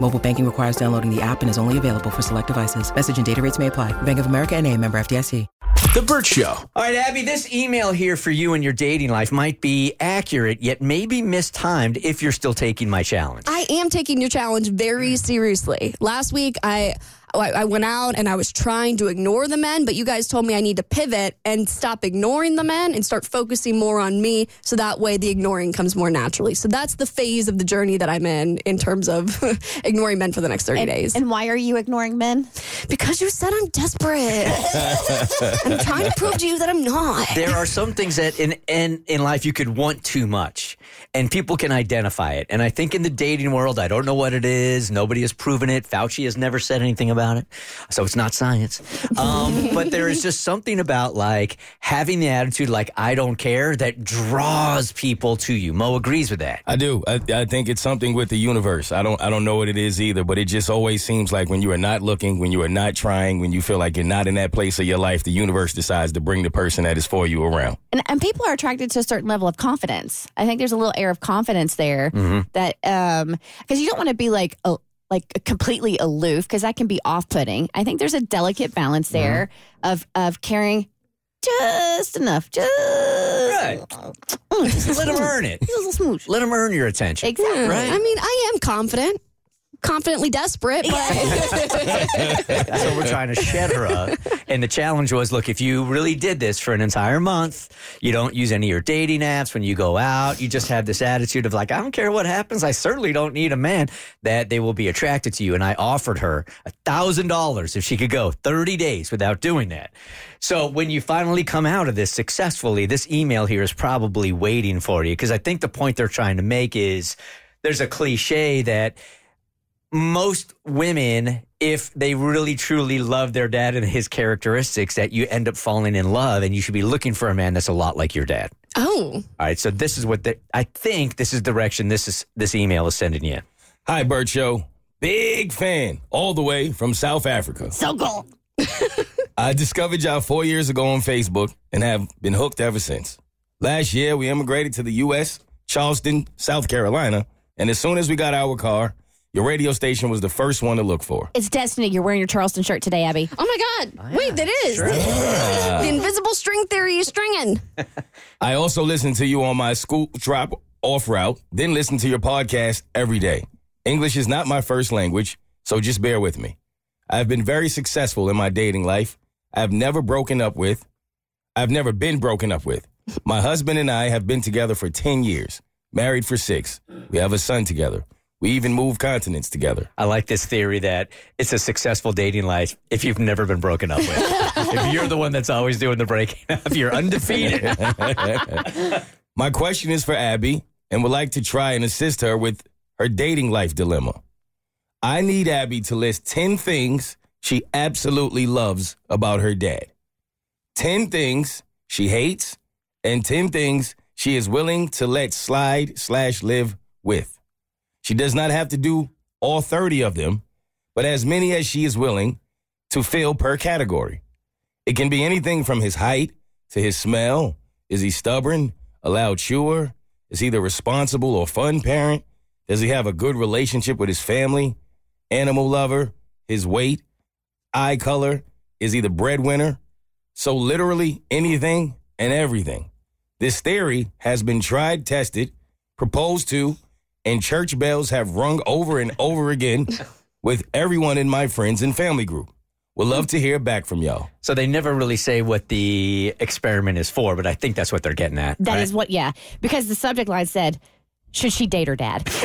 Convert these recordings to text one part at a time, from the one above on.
Mobile banking requires downloading the app and is only available for select devices. Message and data rates may apply. Bank of America and a member FDIC. The Burt Show. All right, Abby, this email here for you and your dating life might be accurate, yet maybe mistimed if you're still taking my challenge. I am taking your challenge very seriously. Last week, I Oh, I went out and I was trying to ignore the men, but you guys told me I need to pivot and stop ignoring the men and start focusing more on me so that way the ignoring comes more naturally. So that's the phase of the journey that I'm in in terms of ignoring men for the next 30 and, days. And why are you ignoring men? Because you said I'm desperate. I'm trying to prove to you that I'm not. There are some things that in, in in life you could want too much and people can identify it. And I think in the dating world, I don't know what it is. Nobody has proven it. Fauci has never said anything about it. So it's not science. Um, but there is just something about like having the attitude like I don't care that draws people to you. Mo agrees with that. I do. I, I think it's something with the universe. I don't I don't know what it is either, but it just always seems like when you are not looking, when you are not trying, when you feel like you're not in that place of your life, the universe decides to bring the person that is for you around. And, and people are attracted to a certain level of confidence. I think there's a little air of confidence there mm-hmm. that um because you don't want to be like a like completely aloof because that can be off-putting. I think there's a delicate balance there mm-hmm. of of caring just enough, just right. Just let them earn it. Just a smooch. Let them earn your attention. Exactly. Right. I mean, I am confident confidently desperate, but that's what we're trying to shed her of. And the challenge was, look, if you really did this for an entire month, you don't use any of your dating apps when you go out. You just have this attitude of like, I don't care what happens. I certainly don't need a man that they will be attracted to you. And I offered her a thousand dollars if she could go 30 days without doing that. So when you finally come out of this successfully, this email here is probably waiting for you because I think the point they're trying to make is there's a cliche that most women, if they really truly love their dad and his characteristics, that you end up falling in love and you should be looking for a man that's a lot like your dad. Oh. All right. So this is what the, I think this is the direction this is this email is sending you. Hi, Burt Show. Big fan, all the way from South Africa. So cool. I discovered y'all four years ago on Facebook and have been hooked ever since. Last year, we immigrated to the U.S., Charleston, South Carolina, and as soon as we got our car, your radio station was the first one to look for. It's destiny. You're wearing your Charleston shirt today, Abby. Oh my God. Oh, yeah. Wait, that is. Sure. the invisible string theory is stringing. I also listen to you on my school drop off route, then listen to your podcast every day. English is not my first language, so just bear with me. I've been very successful in my dating life. I've never broken up with. I've never been broken up with. My husband and I have been together for 10 years, married for six. We have a son together. We even move continents together. I like this theory that it's a successful dating life if you've never been broken up with. if you're the one that's always doing the breaking up, you're undefeated. My question is for Abby and would like to try and assist her with her dating life dilemma. I need Abby to list 10 things she absolutely loves about her dad, 10 things she hates, and 10 things she is willing to let slide slash live with. She does not have to do all 30 of them, but as many as she is willing to fill per category. It can be anything from his height to his smell. Is he stubborn, a loud chewer? Is he the responsible or fun parent? Does he have a good relationship with his family? Animal lover? His weight? Eye color? Is he the breadwinner? So, literally anything and everything. This theory has been tried, tested, proposed to, and church bells have rung over and over again with everyone in my friends and family group. Would love to hear back from y'all. So they never really say what the experiment is for, but I think that's what they're getting at. That right? is what, yeah, because the subject line said, "Should she date her dad?"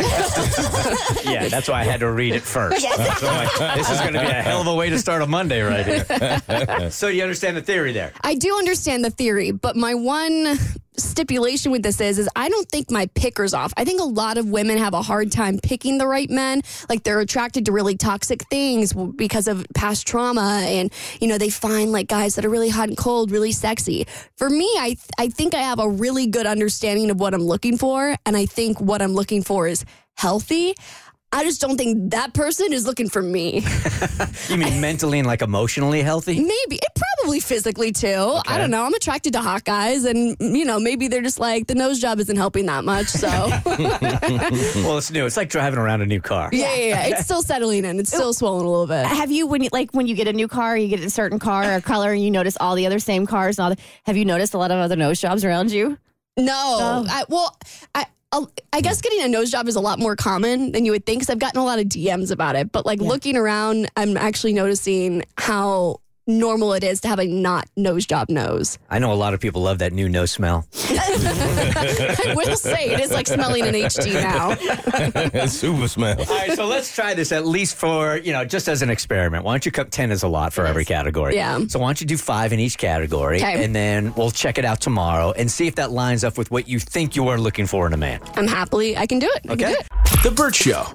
yeah, that's why I had to read it first. So I'm like, this is going to be a hell of a way to start a Monday right here. so you understand the theory there? I do understand the theory, but my one stipulation with this is is I don't think my picker's off. I think a lot of women have a hard time picking the right men. Like they're attracted to really toxic things because of past trauma and you know they find like guys that are really hot and cold, really sexy. For me, I I think I have a really good understanding of what I'm looking for and I think what I'm looking for is healthy. I just don't think that person is looking for me. You mean mentally and like emotionally healthy? Maybe it probably physically too. I don't know. I'm attracted to hot guys, and mm, you know maybe they're just like the nose job isn't helping that much. So Well, it's new. It's like driving around a new car. yeah, yeah, yeah, it's still settling in. It's still swollen a little bit. have you when you like when you get a new car, you get a certain car or color, and you notice all the other same cars and all the, have you noticed a lot of other nose jobs around you? No, oh. I, well, I. I'll- I guess getting a nose job is a lot more common than you would think because I've gotten a lot of DMs about it. But like looking around, I'm actually noticing how normal it is to have a not nose job nose. I know a lot of people love that new nose smell. I will say it is like smelling an HD now. Super smell. All right, so let's try this at least for, you know, just as an experiment. Why don't you cut 10 is a lot for every category? Yeah. So why don't you do five in each category? Okay. And then we'll check it out tomorrow and see if that lines up with what you think you are looking for in a man. I'm happily, I can do it. I can Okay. do it. The Burt Show.